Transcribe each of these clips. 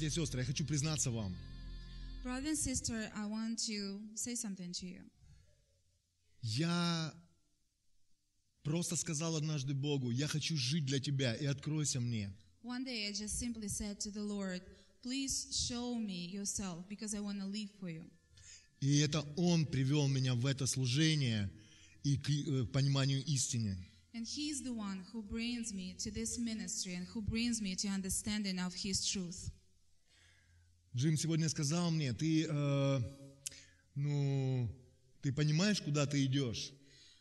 Братья и сестры, я хочу признаться вам. Brother and sister, I want to say something to you. Я просто сказал однажды Богу, я хочу жить для Тебя, и откройся мне. One day I just simply said to the Lord, Please show me yourself because I want to live for you. И это Он привел меня в это служение и к э, пониманию истины. And He's the one who brings me to this ministry and who brings me to understanding of His truth. Джим сегодня сказал мне, ты, э, ну, ты понимаешь, куда ты идешь?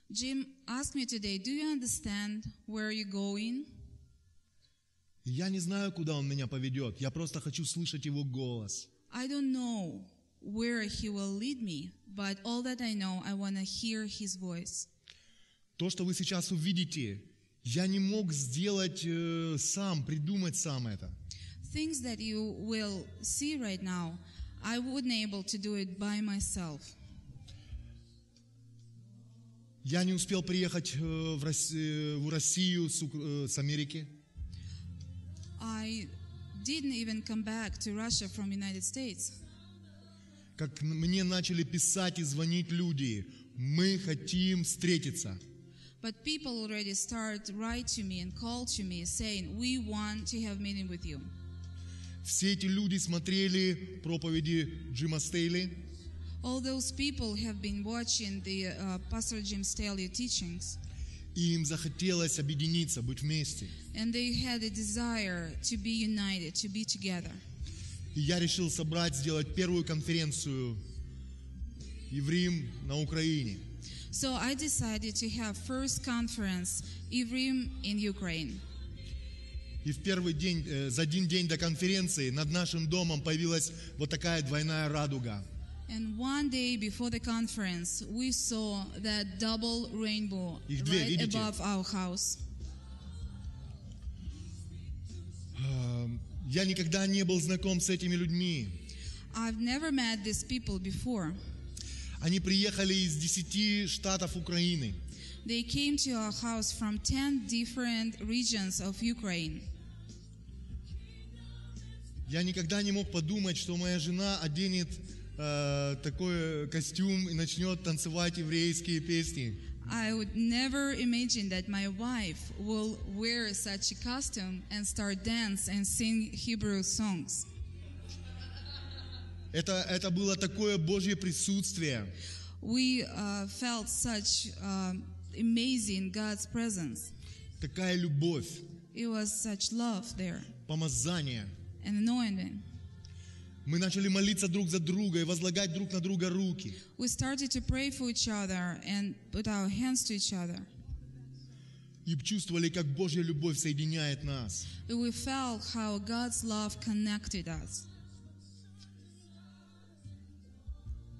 Jim asked me today, Do you understand where you're going? Я не знаю, куда Он меня поведет. Я просто хочу слышать Его голос. I don't know where He will lead me, but all that I know, I want to hear His voice. То, что вы сейчас увидите, я не мог сделать э, сам, придумать сам это. Things that you will see right now, I wouldn't able to do it by myself. Я не успел приехать э, в, Рос- э, в Россию с, Ук- э, с Америки. I didn't even come back to Russia from United States. Как н- мне начали писать и звонить люди, мы хотим встретиться. But people already start write to me and call to me saying, "We want to have meeting with you." Все эти люди смотрели проповеди Джима Стейли, All those people have been watching the uh, Pastor Jim Staley teachings, и им захотелось объединиться, быть вместе. and they had a desire to be united, to be together. И я решил собрать, сделать первую конференцию евреям на Украине. So I decided to have first conference Ivrim in Ukraine. И в первый день, э, за один день до конференции над нашим домом появилась вот такая двойная радуга. And one day before the conference, we saw that double rainbow Их две, right видите? above our house. Я никогда не был знаком с этими людьми. I've never met these people before. Они приехали из 10 штатов Украины. They came to our house from 10 different regions of Ukraine. Я никогда не мог подумать, что моя жена оденет э, такой костюм и начнет танцевать еврейские песни. I would never imagine that my wife will wear such a costume and start dance and sing Hebrew songs. Это, это было такое Божье присутствие. We uh, felt such um amazing God's presence. Такая любовь, It was such love there помазание. and anointing. Мы начали молиться друг за друга и возлагать друг на друга руки. We started to pray for each other and put our hands to each other. И чувствовали, как Божья любовь соединяет нас. We felt how God's love connected us.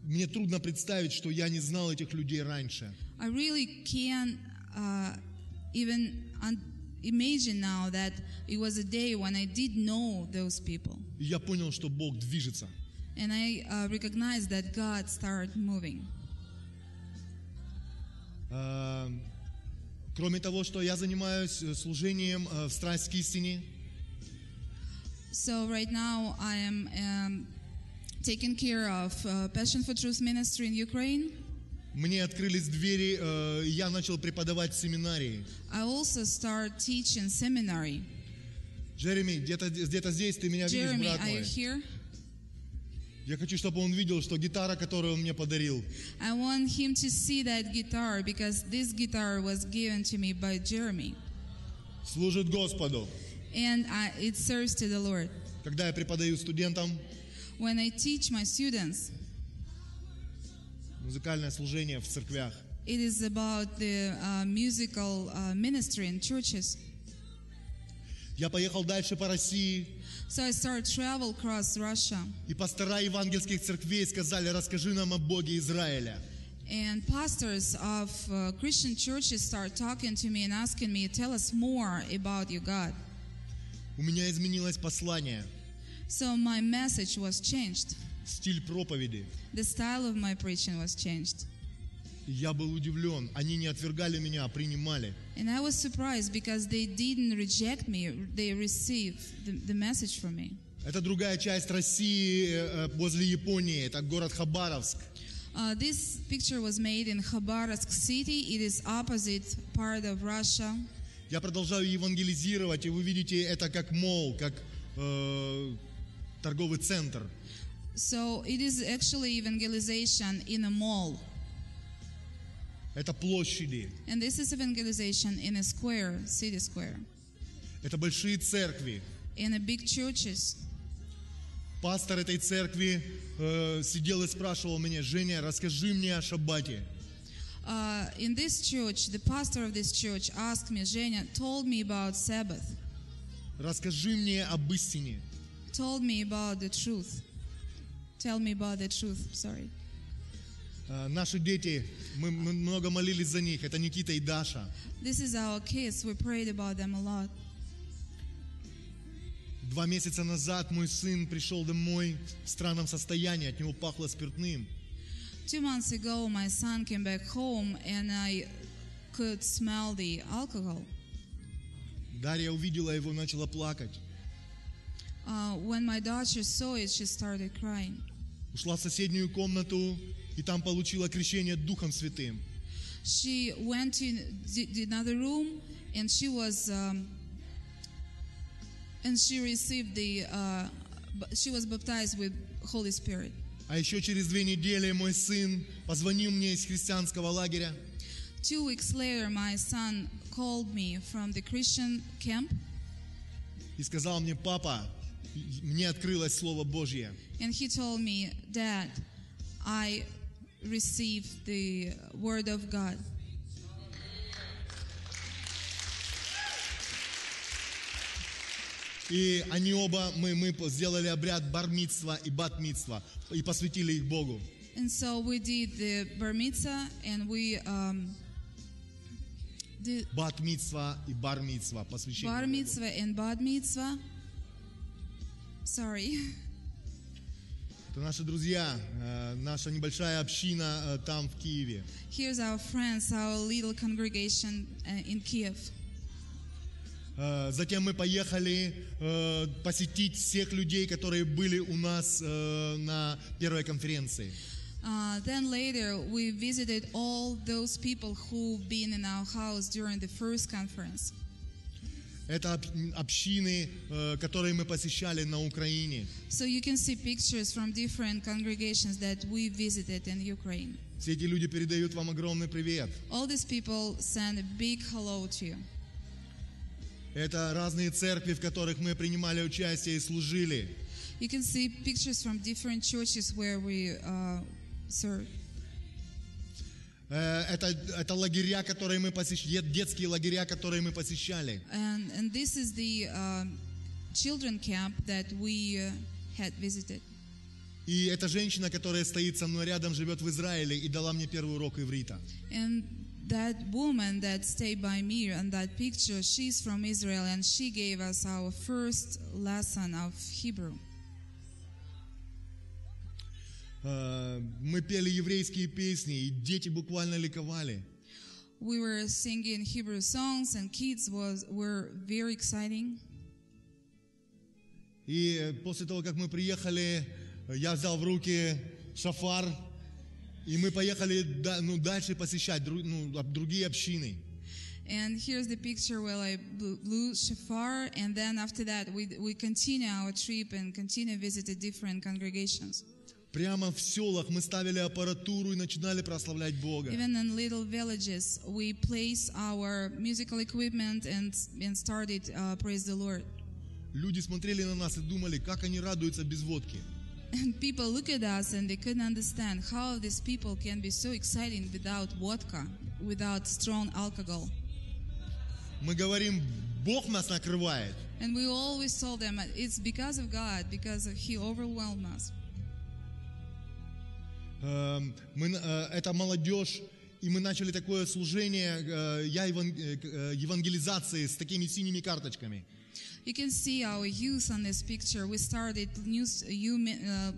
Мне трудно представить, что я не знал этих людей раньше. I really can't uh, even imagine now that it was a day when I did know those people. И я понял, что Бог движется. And I uh, recognized that God started moving. А, Кроме того, что я занимаюсь э, служением э, в страсть к истине, So right now I am um, taking care of uh, Passion for Truth ministry in Ukraine. мне открылись двери, э, и я начал преподавать в семинарии. I also start teaching seminary. Джереми, где-то где здесь ты меня видишь, Jeremy, брат are you мой. here? Я хочу, чтобы он видел, что гитара, которую он мне подарил, I want him to see that guitar because this guitar was given to me by Jeremy, служит Господу. and I, it serves to the Lord. Когда я преподаю студентам When I teach my students, музыкальное служение в церквях, it is about the uh, musical uh, ministry in churches. я поехал дальше по России, So I started travel across Russia, и пастора евангельских церквей сказали, расскажи нам о Боге Израиля. and pastors of uh, Christian churches start talking to me and asking me, "Tell us more about your God." У меня изменилось послание, So my message was changed. стиль проповеди. The style of my preaching was changed. И я был удивлен. Они не отвергали меня, а принимали. And I was surprised because they didn't reject me, they received the, the message from me. Это другая часть России э, э, возле Японии. Это город Хабаровск. Uh, this picture was made in Khabarovsk city. It is opposite part of Russia. Я продолжаю евангелизировать, и вы видите это как мол, как э, торговый центр. So it is actually evangelization in a mall. Это площади, And this is evangelization in a square, city square, это большие церкви. in a big churches. Пастор этой церкви э, сидел и спрашивал меня, Женя, расскажи мне о шаббате. Uh, in this church, the pastor of this church asked me, Zhenya, told me about Sabbath, Расскажи мне об истине. Told me about the truth. Tell me about the truth, sorry. Э, наши дети, мы, мы много молились за них. Это Никита и Даша. This is our kids. We prayed about them a lot. Два месяца назад мой сын пришел домой в странном состоянии, от него пахло спиртным. Two months ago, my son came back home and I could smell the alcohol. Дарья увидела его, начала плакать. Uh, when my daughter saw it, she started crying. Ушла в соседнюю комнату и там получила крещение Духом Святым. She went to the, the another room and she was um, and she received the uh, b- she was baptized with Holy Spirit. А еще через две недели мой сын позвонил мне из христианского лагеря Two weeks later, my son called me from the Christian camp и сказал мне, папа, мне открылось Слово Божье. and he told me, Dad, I received the word of God. И они оба, мы, мы сделали обряд бармитства и батмитства и посвятили их Богу. And so we did the bar mitzvah and we um, did Батмитства и бармитства, посвящение bar Богу. mitzvah and bad mitzvah. Sorry. Это наши друзья, э, наша небольшая община э, там, в Киеве. Here's our friends, our little congregation uh, in Kiev. Э, Затем мы поехали э, посетить всех людей, которые были у нас э, на первой конференции. Uh, then later, we visited all those people who've been in our house during the first conference. Это об- общины, э, которые мы посещали на Украине. So you can see pictures from different congregations that we visited in Ukraine. Все эти люди передают вам огромный привет. All these people send a big hello to you. Это разные церкви, в которых мы принимали участие и служили. You can see pictures from different churches where we uh, serve. Э, Это, это лагеря, которые мы посещали, детские лагеря, которые мы посещали. And, and this is the um children camp that we uh, had visited. И эта женщина, которая стоит со мной рядом, живет в Израиле и дала мне первый урок иврита. And that woman that stayed by me on that picture, she's from Israel and she gave us our first lesson of Hebrew. Э, Мы пели еврейские песни, и дети буквально ликовали. We were singing Hebrew songs and kids was were very exciting. И э, после того, как мы приехали, э, я взял в руки шафар, и мы поехали ну, дальше посещать ну, другие общины. And here's the picture where I blew, shofar, and then after that we we continue our trip and continue visited different congregations. Прямо в селах мы ставили аппаратуру и начинали прославлять Бога. Even in little villages, we place our musical equipment and and started uh, praise the Lord. Люди смотрели на нас и думали, как они радуются без водки. And people look at us and they couldn't understand how these people can be so exciting without vodka, without strong alcohol. Мы говорим, Бог нас накрывает. And we always told them it's because of God, because of He overwhelmed us. Эм, Мы, э, это молодежь, и мы начали такое служение, э, я э, евангелизации с такими синими карточками. You can see our youth on this picture. We started new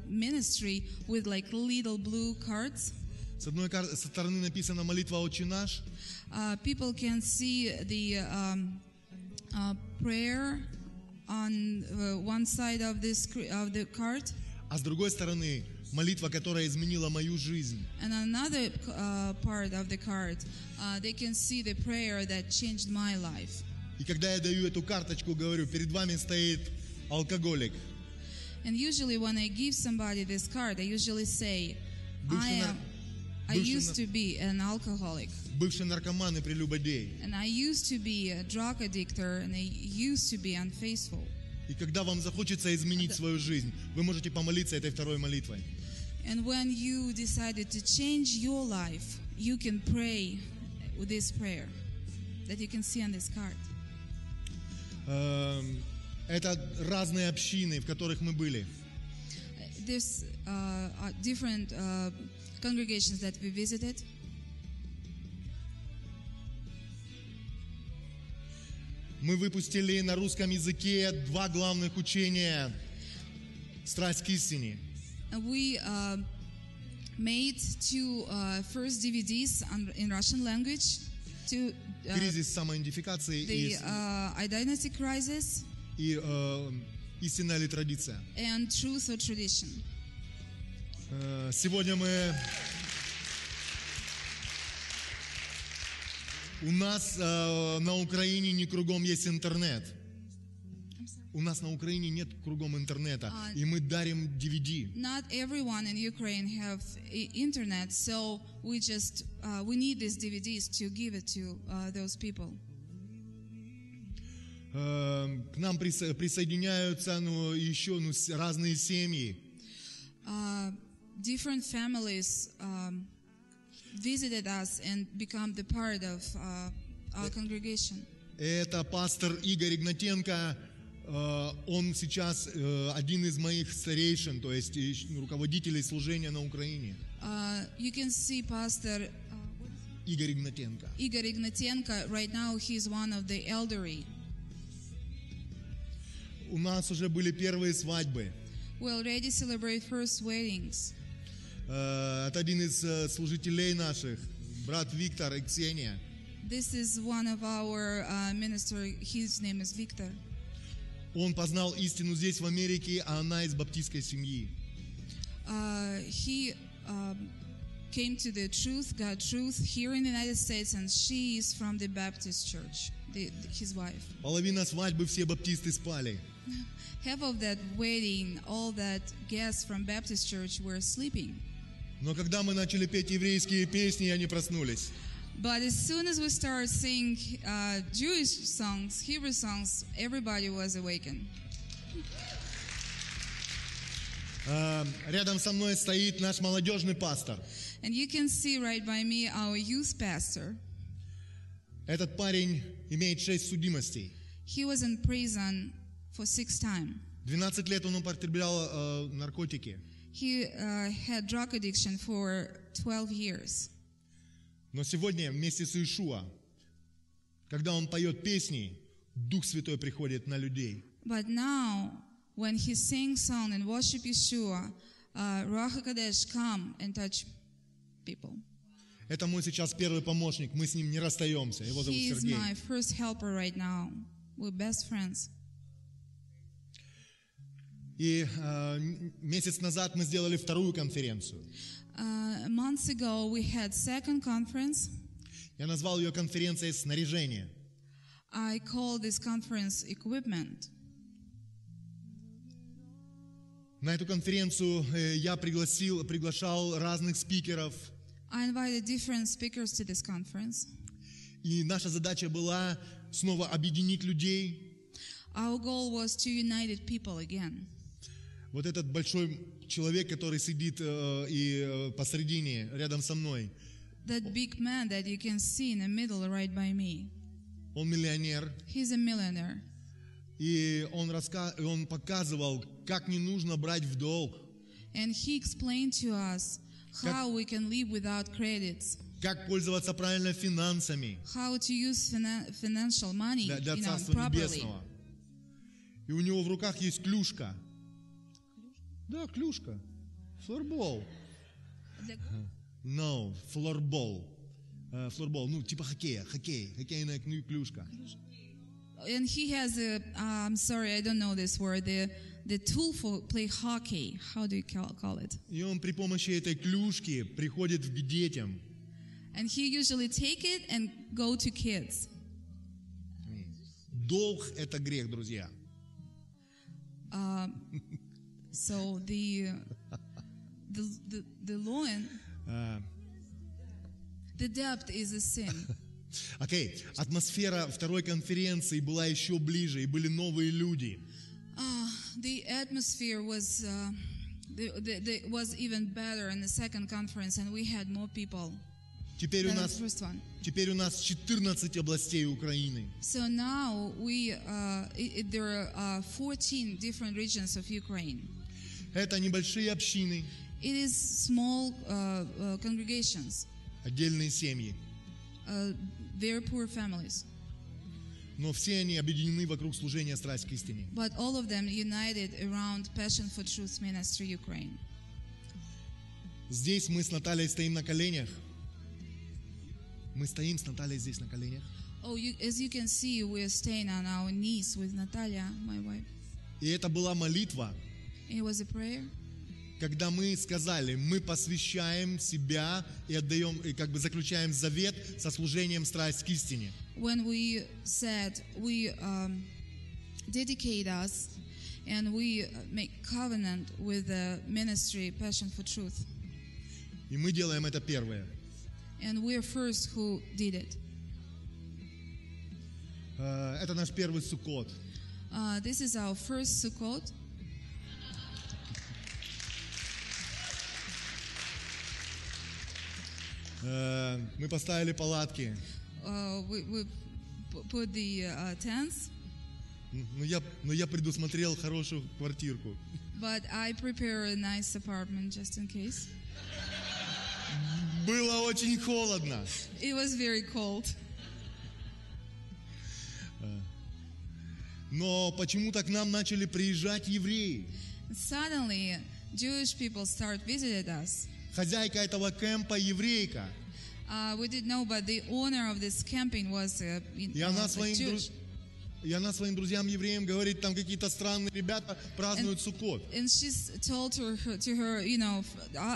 ministry with like little blue cards. С одной со стороны написано молитва «Отче наш», Uh, people can see the um, uh, prayer on uh, one side of this of the card, а с другой стороны молитва, которая изменила мою жизнь. and another uh, part of the card, uh, they can see the prayer that changed my life. И когда я даю эту карточку, говорю, перед вами стоит алкоголик, And usually, when I give somebody this card, I usually say, "I am." I used to be an alcoholic, бывший наркоман и прелюбодей. and I used to be a drug addictor, and I used to be unfaithful. И когда вам захочется изменить свою жизнь, вы можете помолиться этой второй молитвой. And when you decided to change your life, you can pray with this prayer that you can see on this card. Эм, Это разные общины, в которых мы были. There's uh, uh, different uh, congregations that we visited. Мы выпустили на русском языке два главных учения «Страсть к истине». We uh, made two uh, first DVDs on, in Russian language to uh, Кризис самоидентификации и, the uh, identity crisis и, э, истина или традиция. and truth or tradition. Э, Сегодня мы... У нас э, на Украине не кругом есть интернет. У нас на Украине нет кругом интернета. А- И мы дарим DVD. Not everyone in Ukraine have internet, so we just uh, we need these DVDs to give it to uh, those people. Э, К нам присо- присоединяются ну, еще ну, разные семьи. Uh, different families um, visited us and become the part of uh, our congregation. Это пастор Игорь Игнатенко. Э, Он сейчас э, один из моих старейшин, то есть э, руководителей служения на Украине. Uh, you can see Pastor uh, Игорь Игнатенко. Igor Ignatenko. Right now, he's one of the elderly. У нас уже были первые свадьбы. We already celebrate first weddings. Э, Это один из служителей наших, брат Виктор и Ксения. This is one of our uh, minister. His name is Victor. Он познал истину здесь, в Америке, а она из баптистской семьи. Uh, he um, came to the truth, God truth, here in the United States, and she is from the Baptist church, the, his wife. Половина свадьбы все баптисты спали. Half of that wedding, all that guests from Baptist church were sleeping. Но когда мы начали петь еврейские песни, они проснулись. But as soon as we started singing uh, Jewish songs, Hebrew songs, everybody was awakened. Э, Рядом со мной стоит наш молодежный пастор. And you can see right by me our youth pastor. Этот парень имеет шесть судимостей. He was in prison for six times. 12 лет он употреблял э, наркотики. He uh, had drug addiction for 12 years. Но сегодня вместе с Иешуа, когда он поет песни, Дух Святой приходит на людей. But now, when he sings song and worship Yeshua, uh, Ruach HaKodesh come and touch people. Это мой сейчас первый помощник, мы с ним не расстаемся. Его зовут He is Сергей. my first helper right now. We're best friends. И э, месяц назад мы сделали вторую конференцию. Uh, months ago, we had second conference. Я назвал ее конференцией снаряжения. I call this conference equipment. На эту конференцию э, я пригласил, приглашал разных спикеров. I invited different speakers to this conference. И наша задача была снова объединить людей. Our goal was to unite people again. Вот этот большой человек, который сидит э, и э, посредине, рядом со мной, That big man that you can see in the middle right by me, он миллионер, he's a millionaire. и он, раска... он показывал, как не нужно брать в долг, And he explained to us how we can live without credits, как пользоваться правильно финансами how to use fina- financial money для, для you know, Царства. Небесного. И у него в руках есть клюшка. Да, клюшка. Флорбол. No, флорбол. Э, Флорбол, ну, типа хоккея, хоккей, хоккейная клю- клюшка. and he has a. Uh, I'm sorry, I don't know this word. The the tool for play hockey. How do you call, call it? И он при помощи этой клюшки приходит к детям. And he usually take it and go to kids. Долг – это грех, друзья. So the the the, the loan, А, the debt is a sin. Окей, атмосфера второй конференции была еще ближе, и были новые люди. Uh, the atmosphere was uh, the, the, the, was even better in the second conference, and we had more people Теперь у than the нас, first one. теперь у нас 14 областей Украины. So now we uh, it, it- there are uh, 14 different regions of Ukraine. Это небольшие общины, It is small uh, uh, congregations, отдельные семьи, uh, very poor families, но все они объединены вокруг служения «Страсть к истине». but all of them united around Passion for Truth Ministry Ukraine. Здесь мы с Натальей стоим на коленях. Мы стоим с Натальей здесь на коленях. Oh, you, as you can see, we are staying on our knees with Natalia, my wife. И это была молитва, It was a prayer. когда мы сказали, мы посвящаем себя и отдаем, и как бы заключаем завет со служением «Страсть к истине». when we said we um, dedicate us and we make covenant with the ministry Passion for Truth. И мы делаем это первое. And we're first who did it. Э, Это наш первый суккот. Uh, this is our first Sukkot. Мы поставили палатки. Uh, we, we pu- put the uh, tents, Но я, но я предусмотрел хорошую квартирку. but I prepare a nice apartment just in case. Было очень холодно. It was very cold. Но почему-то к нам начали приезжать евреи. Suddenly, Jewish people start visiting us. Хозяйка этого кемпа еврейка. Uh, we didn't know, but the owner of this camping was uh, in- И uh, она своим, Jewish. друз- и она своим друзьям евреям говорит, там какие-то странные ребята празднуют Суккот. and she's told to her, to her you know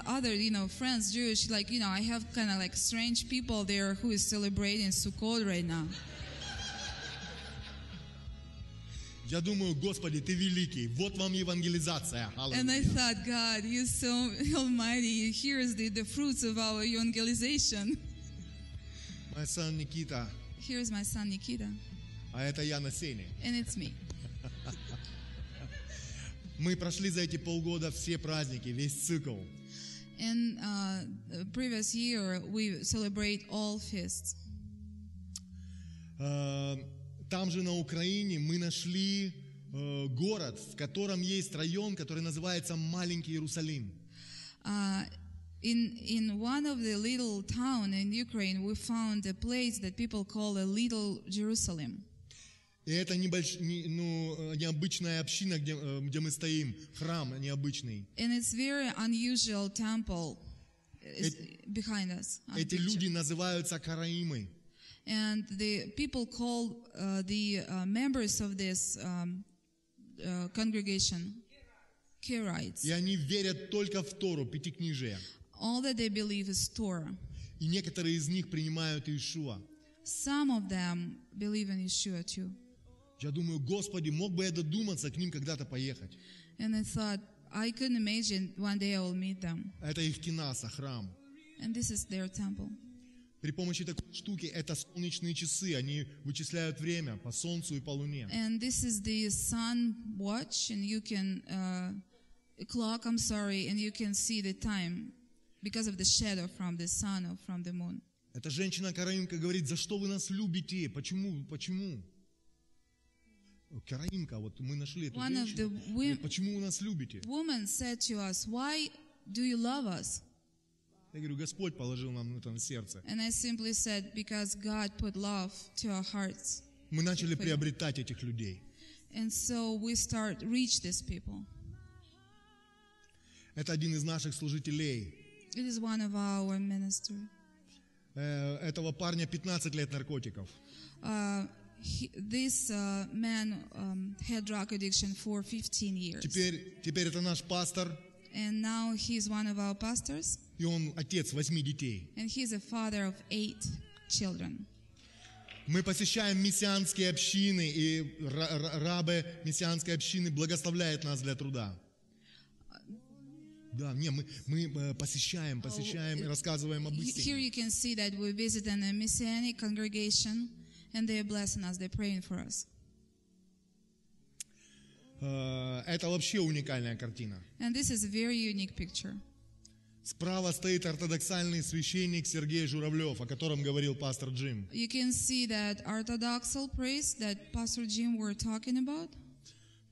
other you know friends Jewish like you know I have kind of like strange people there who is celebrating Sukkot right now. Я думаю, Господи, Ты великий, вот вам евангелизация. And I thought, God, you're so almighty. Here's the, the fruits of our evangelization. Мой сын Никита, Here's my son Nikita, а это я на сцене. and it's me. Мы прошли за эти полгода все праздники, весь цикл. And uh, previous year we celebrate all feasts. Э, Там же на Украине мы нашли э, город, в котором есть район, который называется Маленький Иерусалим. Uh, in in one of the little town in Ukraine, we found a place that people call a Little Jerusalem. И это небольш... не- ну, э, необычная община, где, э, где мы стоим, храм необычный. And it's very unusual temple is behind us. Эти люди называются караимы. And the people call uh, the uh, members of this um, uh, congregation Kirites. И они верят только в Тору, Пятикнижие. All that they believe is Torah. И некоторые из них принимают Иешуа. Some of them believe in Yeshua too. Я думаю, Господи, мог бы я додуматься к ним когда-то поехать. And I thought, I couldn't imagine one day I will meet them. Это их кинаса, храм. And this is their temple. При помощи такой штуки это солнечные часы, они вычисляют время по солнцу и по луне. And this is the sun watch, and you can uh, clock. I'm sorry, and you can see the time because of the shadow from the sun or from the moon. Эта женщина-караимка говорит, за что вы нас любите? Почему? Почему? Караимка, вот мы нашли эту One of женщину. the Говорит, wo- Почему вы нас любите? woman said to us, "Why do you love us?" Я говорю, Господь положил нам это на сердце. And I simply said, "Because God put love to our hearts." Мы начали приобретать этих людей. And so we start reach these people. Это один из наших служителей. It is one of our ministry. Э, Этого парня 15 лет наркотиков. Uh, he, this uh, man um, had drug addiction for 15 years. Теперь, теперь это наш пастор, And now he's one of our pastors, и он отец восьми детей. and he's a father of eight children. Мы посещаем мессианские общины, и ра- ра- рабы мессианской общины благословляют нас для труда. Да, не, мы, мы э, посещаем, посещаем и рассказываем об He- Here истине. you can see that we visit in a messianic congregation, and they're blessing us, they're praying for us. Это вообще уникальная картина. And this is a very unique picture. Справа стоит ортодоксальный священник Сергей Журавлев, о котором говорил пастор Джим. You can see that Orthodoxal priest that Pastor Jim were talking about.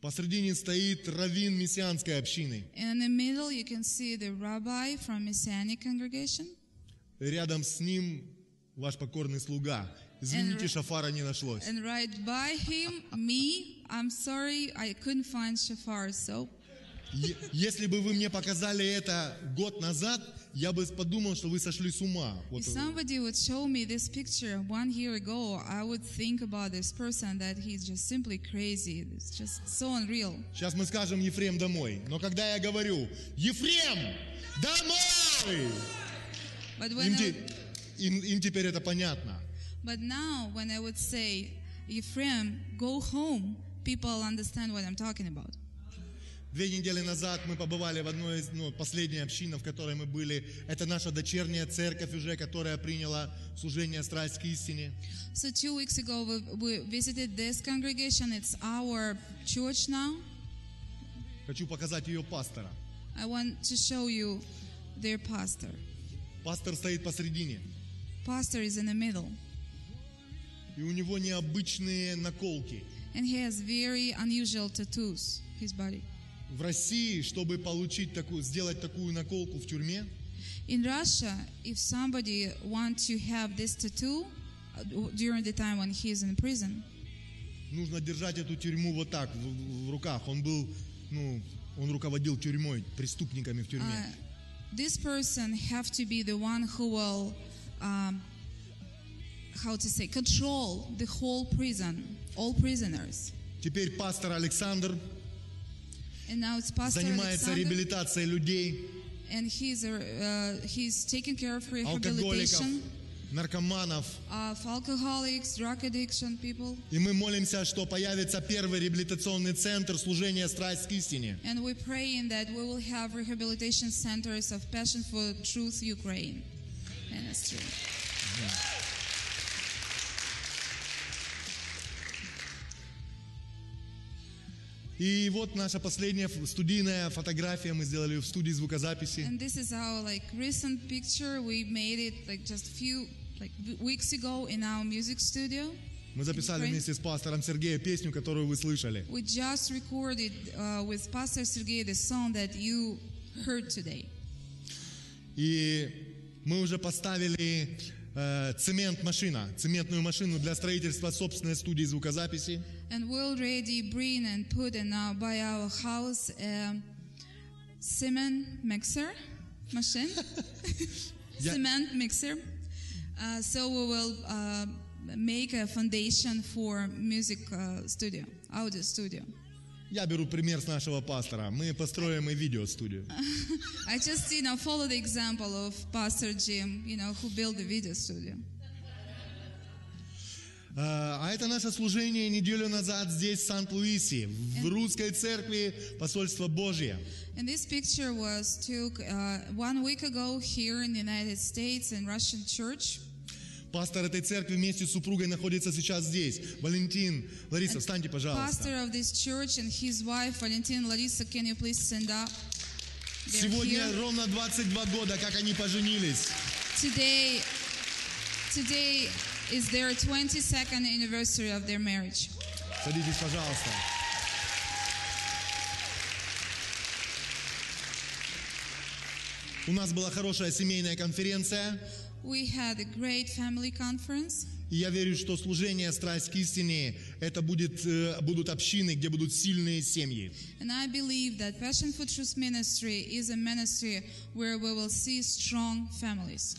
Посредине стоит раввин мессианской общины. In the middle, you can see the rabbi from Messianic congregation. Рядом с ним ваш покорный слуга. Извините, And- шафара не нашлось. And right by him, me, I'm sorry, I couldn't find shofar, so Е- Если бы вы мне показали это год назад, я бы подумал, что вы сошли с ума. Вот, if somebody would show me this picture one year ago, I would think about this person that he's just simply crazy. It's just so unreal. сейчас мы скажем Ефрем домой. Но когда я говорю Ефрем домой, But when им, I, те- им- им теперь это понятно. but now when I would say, Ephraim, go home, people understand what I'm talking about. Две недели назад мы побывали в одной из, ну, последней общины, в которой мы были. Это наша дочерняя церковь уже, которая приняла служение страсть к истине. So two weeks ago, we, we visited this congregation. It's our church now. Хочу показать ее пастора. I want to show you their pastor. Пастор стоит посредине. Pastor is in the middle, И у него необычные наколки. and he has very unusual tattoos. His body. В России, чтобы получить такую, сделать такую наколку в тюрьме, In Russia, if somebody wants to have this tattoo uh, during the time when he is in prison, нужно держать эту тюрьму вот так, в, в руках. Он был, ну, он руководил тюрьмой, преступниками в тюрьме. uh, this person have to be the one who will, um, how to say, control the whole prison, all prisoners. Теперь пастор Александр And now it's Pastor занимается Alexander, реабилитацией людей, and he's uh, he's taking care of алкоголиков, rehabilitation наркоманов. of alcoholics, drug addiction people. И мы молимся, что появится первый реабилитационный центр служения страсть к истине. And we're praying that we will have rehabilitation centers of Passion for Truth Ukraine ministry. И вот наша последняя студийная фотография мы сделали в студии звукозаписи. And this is our like recent picture. We made it like just few like weeks ago in our music studio. Мы записали вместе с пастором Сергеем песню, которую вы слышали. We just recorded uh, with Pastor Sergey the song that you heard today. И мы уже поставили э, цемент-машина, цементную машину для строительства собственной студии звукозаписи. And we already bring and put in our, by our house a cement mixer machine, Yeah. cement mixer. Uh, so we will uh, make a foundation for music uh, studio, audio studio. Я беру пример с нашего пастора. Мы построим и видеостудию. I just, you know, follow the example of Pastor Jim, you know, who built the video studio. А а это наше служение неделю назад здесь, в Сант-Луисе, в русской церкви посольства Божье. And this picture was took uh, one week ago here in the United States in Russian church. Пастор этой церкви вместе с супругой находится сейчас здесь. Валентин, Лариса, встаньте, пожалуйста. Pastor of this church and his wife Valentin Larissa, can you please stand up? They're Сегодня here. ровно 22 года, как они поженились. Today, today is their 22nd anniversary of their marriage. Садитесь, пожалуйста. У нас была хорошая семейная конференция, We had a great family conference, и я верю, что служение «Страсть к истине» — это будет, э, будут общины, где будут сильные семьи. and I believe that Passion for Truth ministry is a ministry where we will see strong families.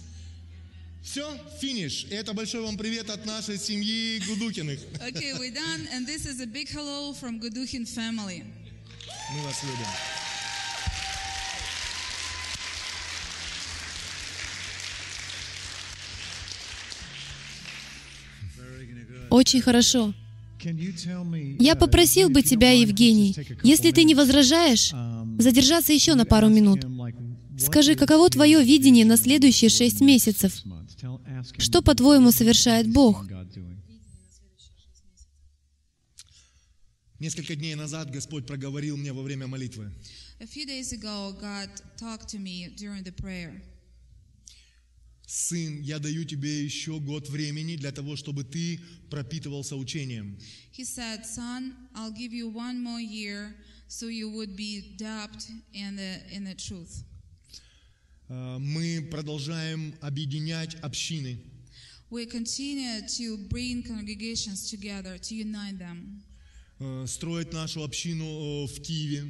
Все, финиш. Это большой вам привет от нашей семьи Гудукиных. Okay, we're done, and this is a big hello from Guduhin family. Мы вас любим. Очень хорошо. Я Я попросил бы тебя, Евгений, если ты не возражаешь, задержаться еще на пару минут. Скажи, каково твое видение на следующие шесть месяцев? Что, по-твоему, совершает Бог? Несколько дней назад Господь проговорил мне во время молитвы. Сын, я даю тебе еще год времени для того, чтобы ты пропитывался учением. He said, Son, I'll give you one more year so you would be dabbed in the, in the truth. Э, Мы продолжаем объединять общины. We continue to bring congregations together, to unite them. э, строить нашу общину э, в Киеве.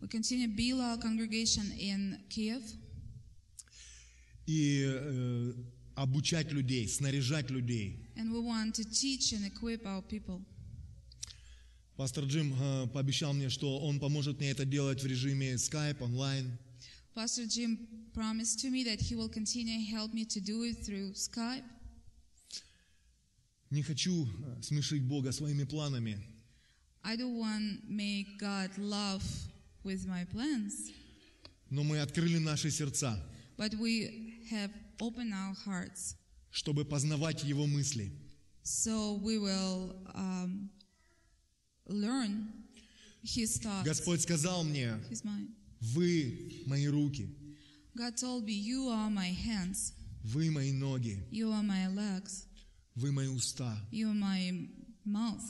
We continue to build our congregation in Kiev и обучать людей, снаряжать людей. and we want to teach and equip our people. Пастор Джим пообещал мне, что он поможет мне это делать в режиме Skype, онлайн. Pastor Jim promised to me that he will continue help me to do it through Skype. Не хочу э, смешить Бога своими планами, I don't want to make God laugh with my plans, но мы открыли наши сердца, but we have opened our hearts чтобы познавать Его мысли. so we will um, learn His thoughts, Господь сказал мне, His mind. Вы мои руки, God told me, You are my hands, вы мои ноги, you are my legs, вы мои уста. you are my mouth.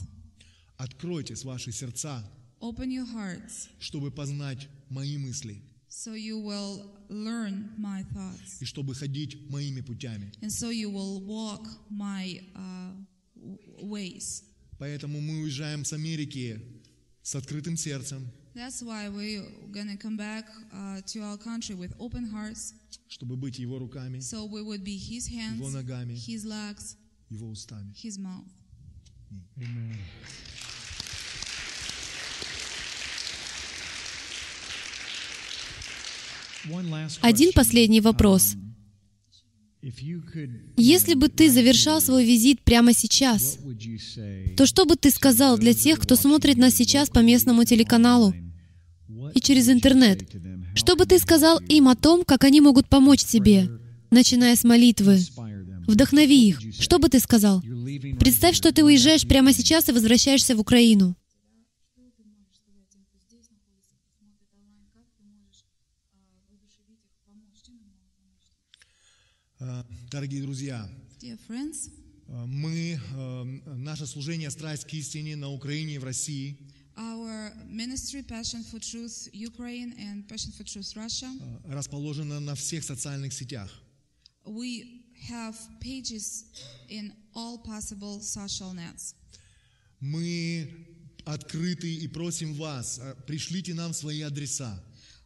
Откройте ваши сердца, Open your hearts чтобы познать мои мысли so you will learn my thoughts. и чтобы ходить моими путями. And so you will walk my uh, ways. Поэтому мы уезжаем с Америки с открытым сердцем, That's why we're to come back uh, to our country with open hearts, чтобы быть Его руками, so we would be His Его hands, ногами, His legs, Его устами. His mouth. Один последний вопрос. Если бы ты завершал свой визит прямо сейчас, то что бы ты сказал для тех, кто смотрит нас сейчас по местному телеканалу и через интернет? Что бы ты сказал им о том, как они могут помочь тебе, начиная с молитвы? Вдохнови их. Что бы ты сказал? Представь, что ты уезжаешь прямо сейчас и возвращаешься в Украину. Э, Дорогие друзья, э, мы, э, наше служение «Страсть к истине» на Украине и в России our ministry, Passion for Truth Ukraine and Passion for Truth Russia, э, расположено на всех социальных сетях. we have pages in all possible social nets. Мы открыты и просим вас, э, пришлите нам свои адреса,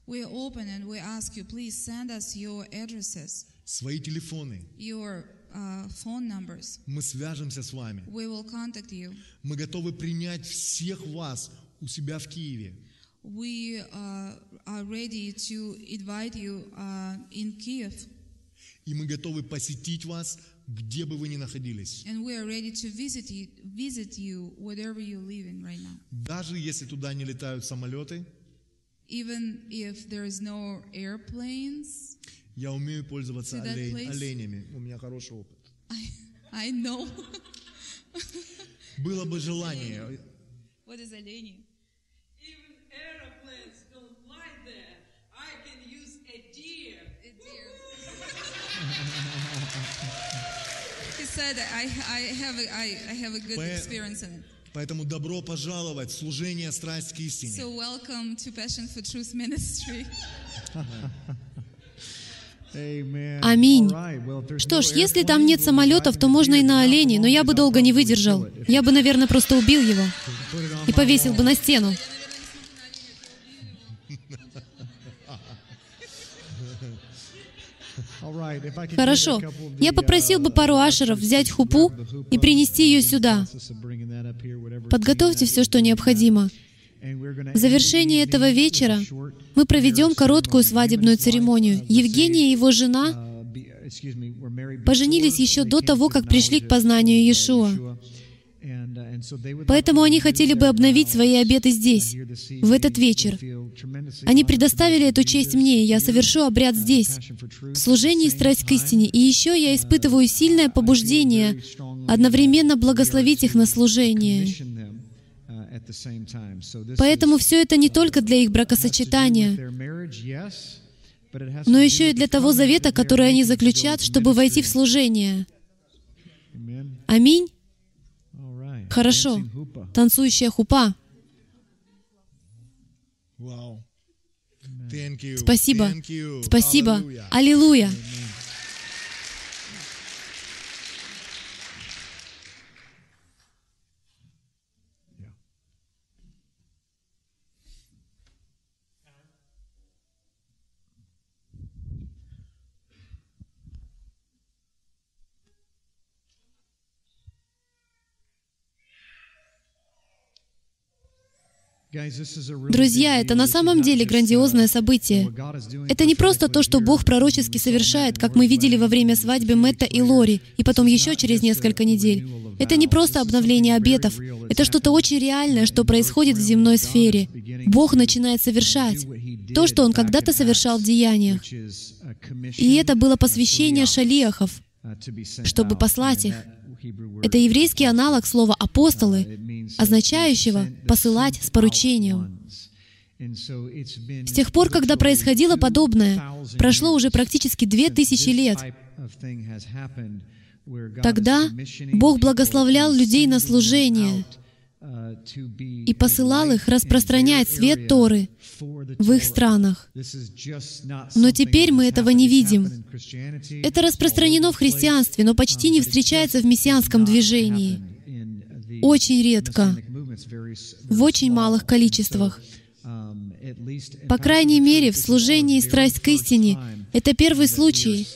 We are open and we ask you, please send us your addresses, свои телефоны. your uh, phone numbers. Мы свяжемся с вами. We will contact you. Мы готовы принять всех вас у себя в Киеве. We uh, are ready to invite you uh, in Kiev, И мы готовы посетить вас, где бы вы ни находились. and we are ready to visit you, visit you wherever you live in right now. Даже если туда не летают самолеты, Even if there is no airplanes, я умею пользоваться олень- place? оленями. У меня хороший опыт. I, I know. Было бы желание, what is Eleni? Even airplanes don't fly there. I can use a deer. He said, I, I, have a, I, I have a good experience in it. Поэтому добро пожаловать в служение «Страсть к истине». So welcome to Passion for Truth Ministry. Аминь. Что ж, если там нет самолетов, то можно и на олене, но я бы долго не выдержал. Я бы, наверное, просто убил его и повесил бы на стену. Хорошо. Я попросил бы пару ашеров взять хупу и принести ее сюда. Подготовьте все, что необходимо. В завершении этого вечера мы проведем короткую свадебную церемонию. Евгения и его жена поженились еще до того, как пришли к познанию Иешуа. Поэтому они хотели бы обновить свои обеты здесь, в этот вечер. Они предоставили эту честь мне, и я совершу обряд здесь, в служении страсть к истине. И еще я испытываю сильное побуждение одновременно благословить их на служение. Поэтому все это не только для их бракосочетания, но еще и для того завета, который они заключат, чтобы войти в служение. Аминь. Хорошо. Танцующая хупа. Вау. Thank you. Спасибо. Thank you. Спасибо. Hallelujah. Аллилуйя. Друзья, это на самом деле грандиозное событие. Это не просто то, что Бог пророчески совершает, как мы видели во время свадьбы Мэтта и Лори, и потом еще через несколько недель. Это не просто обновление обетов. Это что-то очень реальное, что происходит в земной сфере. Бог начинает совершать то, что Он когда-то совершал в деяниях. И это было посвящение шалиахов, чтобы послать их. Это еврейский аналог слова «апостолы», означающего «посылать с поручением». С тех пор, когда происходило подобное, прошло уже практически две тысячи лет. Тогда Бог благословлял людей на служение и посылал их распространять свет Торы в их странах. Но теперь мы этого не видим. Это распространено в христианстве, но почти не встречается в мессианском движении. Очень редко, в очень малых количествах. По крайней мере, в служении «Страсть к истине» это первый случай,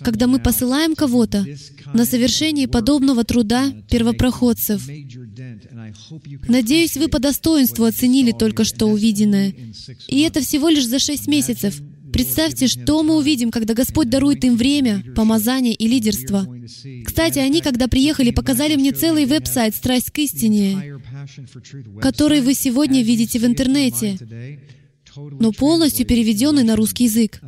когда мы посылаем кого-то на совершение подобного труда первопроходцев. Надеюсь, вы по достоинству оценили только что увиденное. И это всего лишь за шесть месяцев. Представьте, что мы увидим, когда Господь дарует им время, помазание и лидерство. Кстати, они, когда приехали, показали мне целый веб-сайт «Страсть к истине», который вы сегодня видите в интернете, но полностью переведенный на русский язык.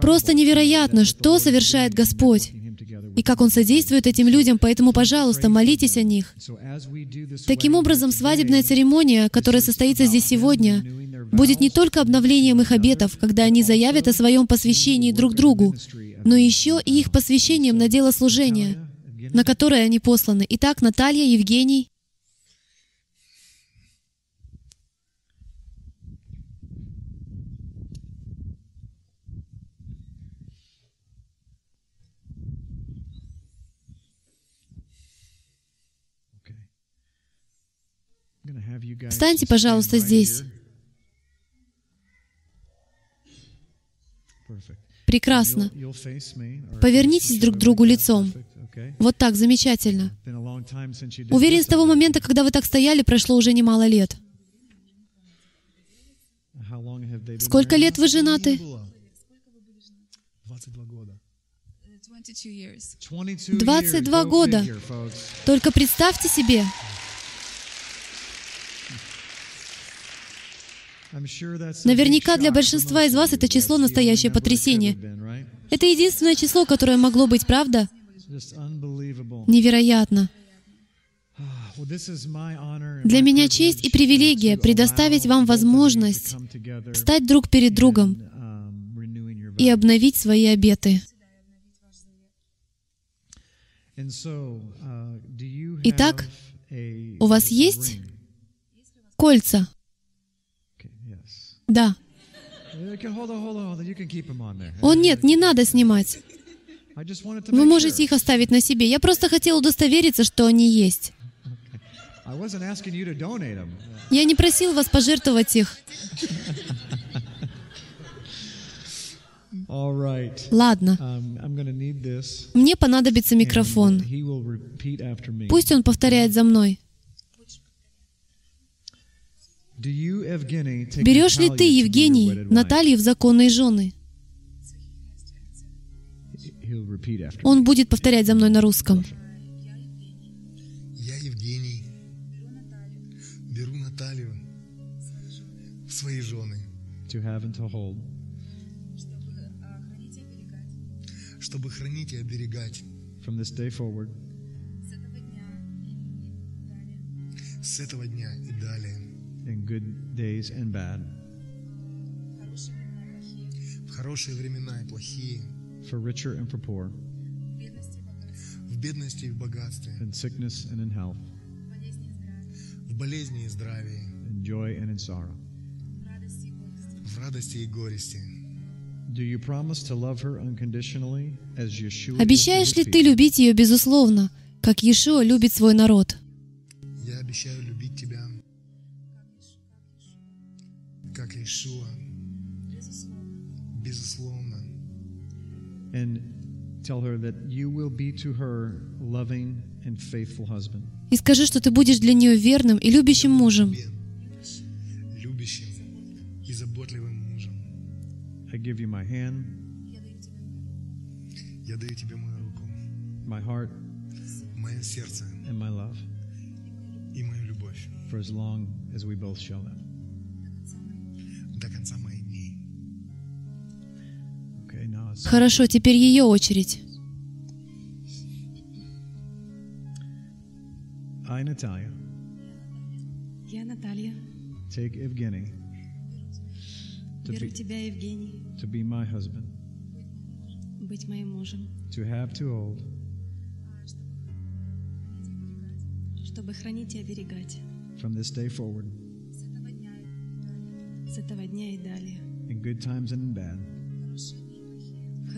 Просто невероятно, что совершает Господь и как Он содействует этим людям, поэтому, пожалуйста, молитесь о них. Таким образом, свадебная церемония, которая состоится здесь сегодня, будет не только обновлением их обетов, когда они заявят о своем посвящении друг другу, но еще и их посвящением на дело служения, на которое они посланы. Итак, Наталья, Евгений, встаньте, пожалуйста, здесь. Прекрасно. Повернитесь друг к другу лицом. Вот так, замечательно. Уверен, с того момента, когда вы так стояли, прошло уже немало лет. Сколько лет вы женаты? 22 года. 22 years. 22 года. Только представьте себе, Наверняка для большинства из вас это число настоящее потрясение. это единственное число, которое могло быть, правда? Невероятно. Для меня честь и привилегия предоставить вам возможность встать друг перед другом и обновить свои обеты. Итак, у вас есть кольца? Да. О, нет, не надо снимать. Вы можете их оставить на себе. Я просто хотел удостовериться, что они есть. Я не просил вас пожертвовать их. Ладно, Um, мне понадобится микрофон. Пусть он повторяет за мной. Do you, Evgeny, take Берешь ли ты, Евгений? Наталью в законные жены? Он будет повторять за мной на русском. Я, Евгений, беру Наталью в свои жены, To have and to hold. Чтобы хранить и оберегать. From this day forward. С этого дня и далее in good days and bad, в хорошие времена и плохие, for richer and for poor, в бедности и в богатстве, in sickness and in health, в болезни и здравии, in joy and in sorrow. в радости и горести. Do you promise to love her unconditionally as Yeshua? did to Обещаешь ли ты любить ее безусловно, как Иешуа любит свой народ? Я обещаю И скажи, что ты будешь для нее верным и любящим мужем. Любящим и заботливым мужем. I give you my hand, Я даю тебе мою руку, my heart, мое сердце. And my love. И мою любовь. For as long as we both shall live. Хорошо, теперь ее очередь. I, Natalia, Я Наталья. take Evgeny. To Беру be, тебя, Евгений, to be my husband, быть моим мужем, to have to hold. Чтобы хранить и оберегать. From this day forward. С этого дня и далее, in good times and in bad,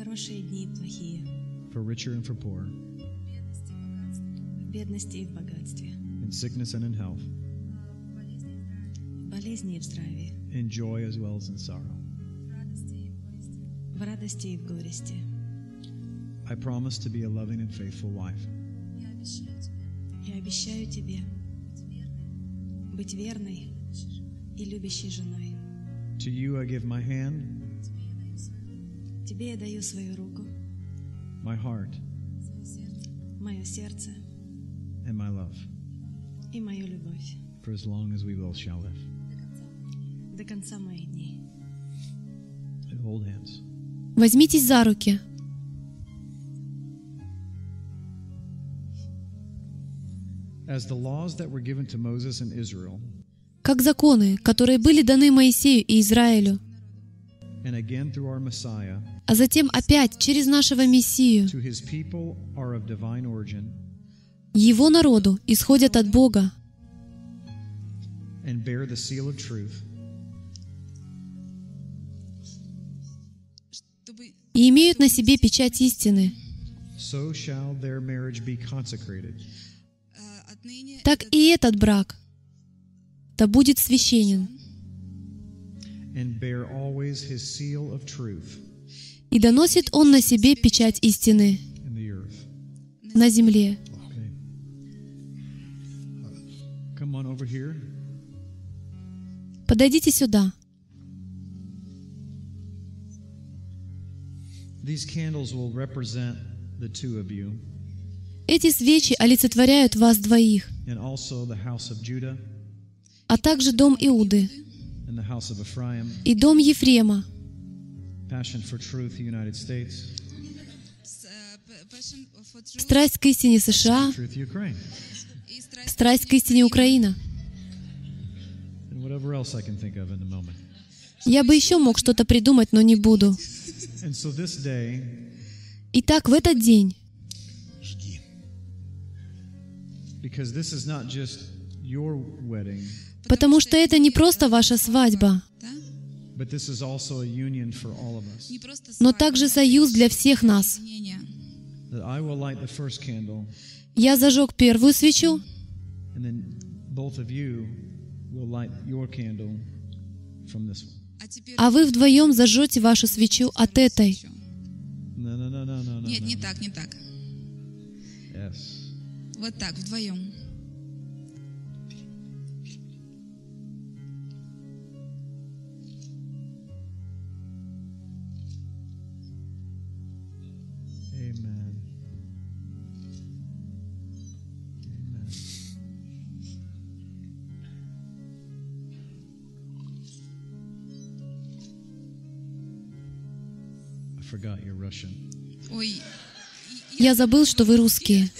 хорошие дни и плохие, for richer and for poor, в бедности и в богатстве, in sickness and in health, в болезни и в здравии, in joy as well as in sorrow. в радости и в горести. I promise to be a loving and faithful wife. Я обещаю тебе быть верной и любящей женой. To you I give my hand, Тебе я даю свою руку, my heart, мое сердце and my love и мою любовь for as long as we both shall live. до конца моих дней. And hold hands. Возьмитесь за руки. As the laws that were given to Moses and Israel, Как законы, которые были даны Моисею и Израилю, а затем опять через нашего Мессию, to his people are of divine origin. Его народу исходят от Бога. И имеют на себе печать истины. э, Так и этот брак да будет священен и доносит он на себе печать истины на земле. Подойдите сюда. Эти свечи олицетворяют вас двоих, а также дом Иуды и дом Ефрема, э, страсть к истине США, страсть к истине Украина. Я бы еще мог что-то придумать, но не буду. Итак, в этот день, because this is not just your wedding, потому что это не просто ваша свадьба, но также союз для всех нас. Я зажег первую свечу. А а вы вдвоем зажжете вашу свечу от этой. Нет, не так, не так. Вот так, вдвоем. Ой, Я забыл, что вы русские.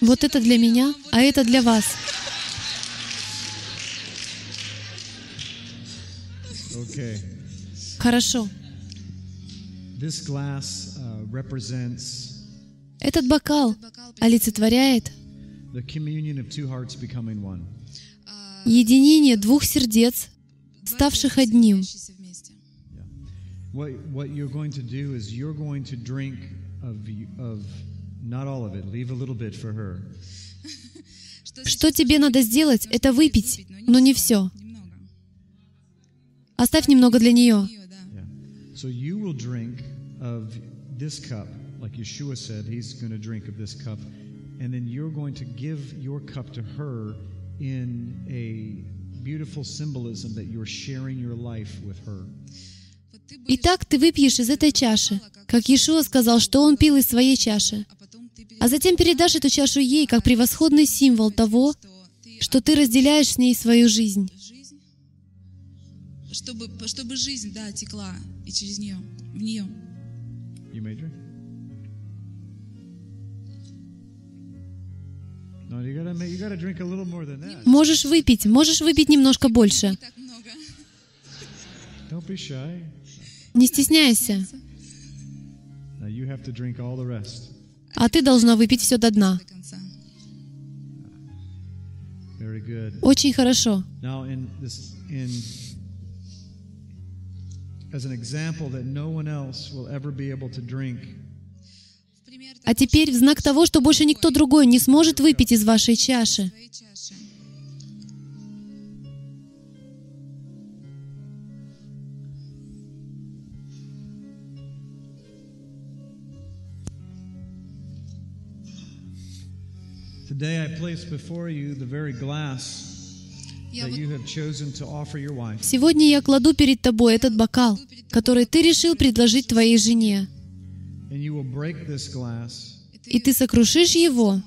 Вот это для меня, а это для вас. Okay. Хорошо. This glass uh, represents Этот бокал олицетворяет единение двух сердец, ставших одним. Что тебе надо сделать, это выпить, но не все. Оставь немного для нее. And then you're going to give your cup to her in a beautiful symbolism that you're sharing your life with her. Итак, ты выпьешь из этой чаши, как Иешуа сказал, что он пил из своей чаши, а затем передашь эту чашу ей, как превосходный символ того, что ты разделяешь с ней свою жизнь. Чтобы, чтобы жизнь, да, текла и через нее, в нее. You may drink. No, you gotta make, you gotta drink a little more than that. Можешь выпить, можешь выпить немножко больше. Так много. Don't be shy. Не стесняйся. Now you have to drink all the rest. А ты должна выпить все до дна. Very good. Очень хорошо. Now, in this, in as an example that no one else will ever be able to drink, В пример А теперь в знак того, что больше никто другой не сможет выпить из вашей чаши. твоей чаши. today I place before you the very glass Сегодня я кладу перед тобой этот бокал, который ты решил предложить твоей жене. And you will break this glass, И ты сокрушишь его,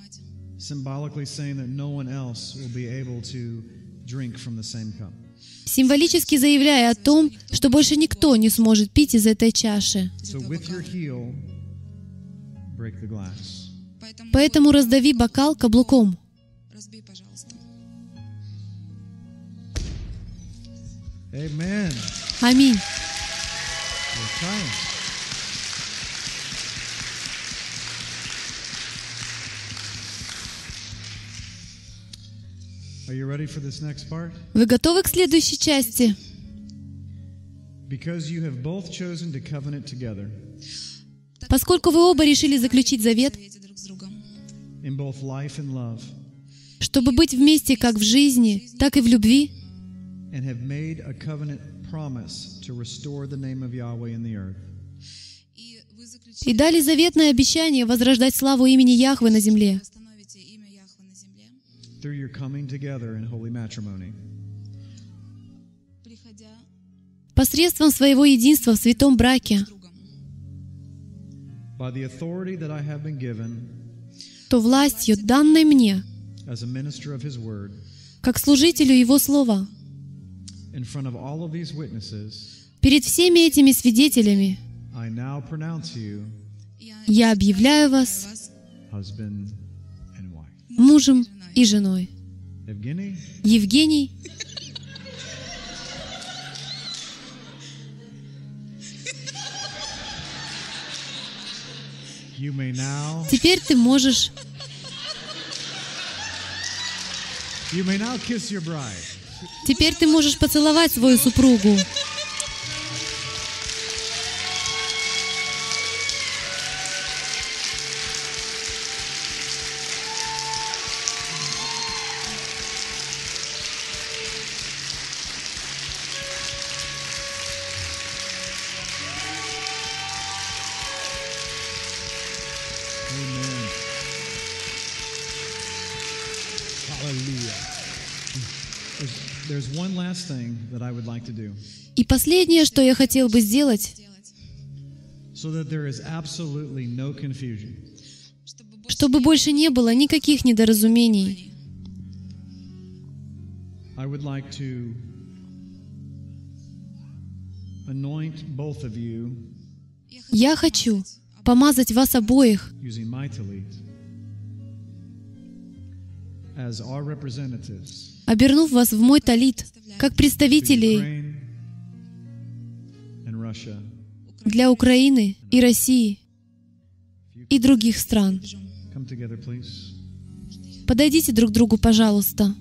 символически заявляя о том, что больше никто не сможет пить из этой чаши. Поэтому раздави бокал каблуком. Part? Вы готовы к следующей части? Поскольку вы оба решили заключить завет, чтобы быть вместе как в жизни, так и в любви, and have made a covenant promise to restore the name of Yahweh in the earth, И дали заветное обещание возрождать славу имени Яхвы на земле. through your coming together in holy matrimony. посредством своего единства в святом браке, с другом. By the authority that I have been given то властью, данной мне, as a minister of His word, как служителю Его Слова, перед всеми этими свидетелями, I now pronounce you Я объявляю вас мужем и женой. Евгений, you may now теперь ты можешь Теперь ты можешь поцеловать свою супругу. И последнее, что я хотел бы сделать, чтобы больше не было никаких недоразумений. Я хочу помазать вас обоих as our representatives обернув вас в мой талит, как представителей для Украины и России и других стран. Подойдите друг к другу, пожалуйста.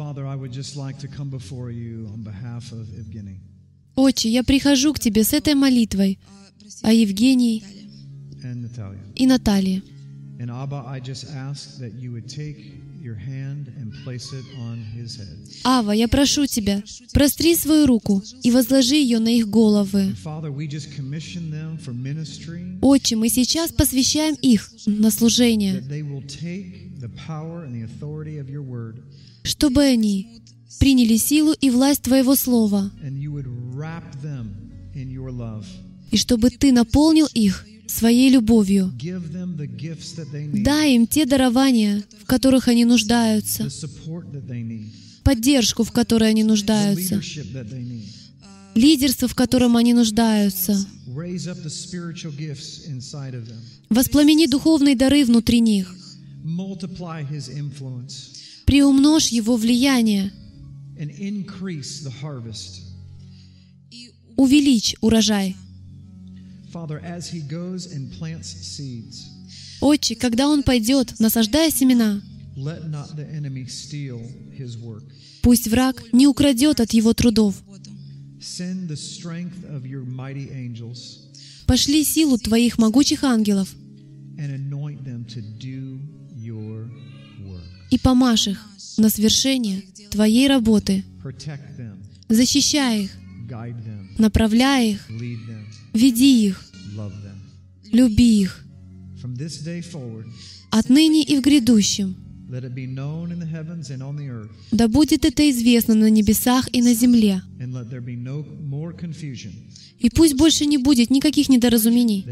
Father, I would just like to come before you on behalf of Evgeny Отче, я прихожу к Тебе с этой молитвой о Евгении и Наталье. And Abba, I just ask that you would take Ава, я прошу Тебя, простри свою руку и возложи ее на их головы. Отче, мы сейчас посвящаем их на служение, чтобы они приняли силу и власть Твоего Слова, и чтобы Ты наполнил их своей любовью. Дай им те дарования, в которых они нуждаются, поддержку, в которой они нуждаются, лидерство, в котором они нуждаются. Воспламени духовные дары внутри них. Приумножь его влияние. Увеличь урожай. Отче, когда он пойдет, насаждая семена, пусть враг не украдет от его трудов. Пошли силу твоих могучих ангелов и помажь их на свершение твоей работы. Защищай их, направляй их, веди их, люби их. Отныне и в грядущем. Да будет это известно на небесах и на земле. И пусть больше не будет никаких недоразумений,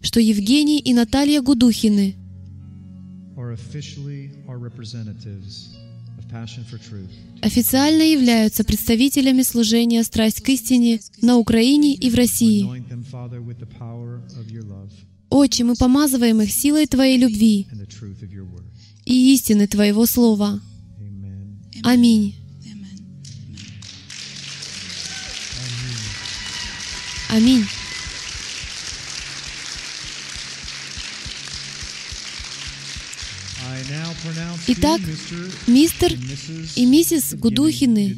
что Евгений и Наталья Гудухины официально являются представителями служения «Страсть к истине» на Украине и в России. Отче, мы помазываем их силой Твоей любви и истины Твоего Слова. Аминь. Аминь. Итак. Мистер и миссис Гудухины,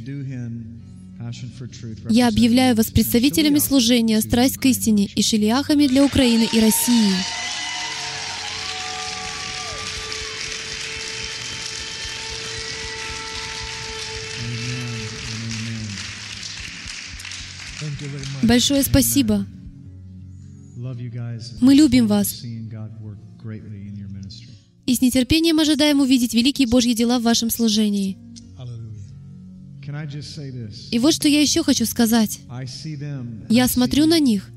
я объявляю вас представителями служения «Страсть к истине» и шелиахами для Украины и России. Большое спасибо. Мы любим вас. И с нетерпением ожидаем увидеть великие Божьи дела в вашем служении. И вот что я еще хочу сказать. Я смотрю на них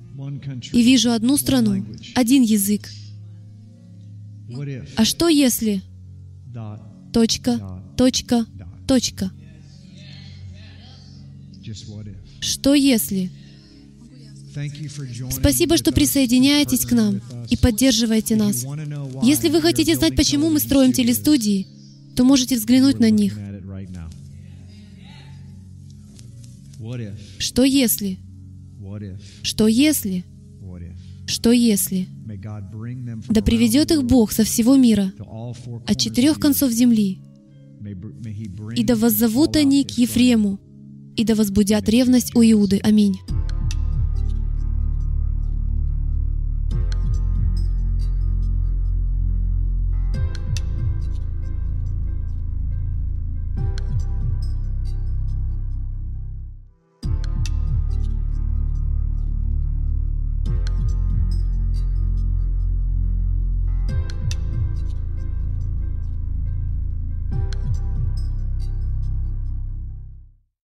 и вижу одну страну, один язык. А что если? Точка, точка, точка. Что если? Спасибо, что присоединяетесь к нам и us. поддерживаете нас. Если вы хотите знать, почему мы строим телестудии, то можете взглянуть на них. Что если? Что если? Что если? Да приведет их Бог со всего мира, от четырех концов земли, и да воззовут они к. Ефрему, и да возбудят ревность у Иуды. Аминь.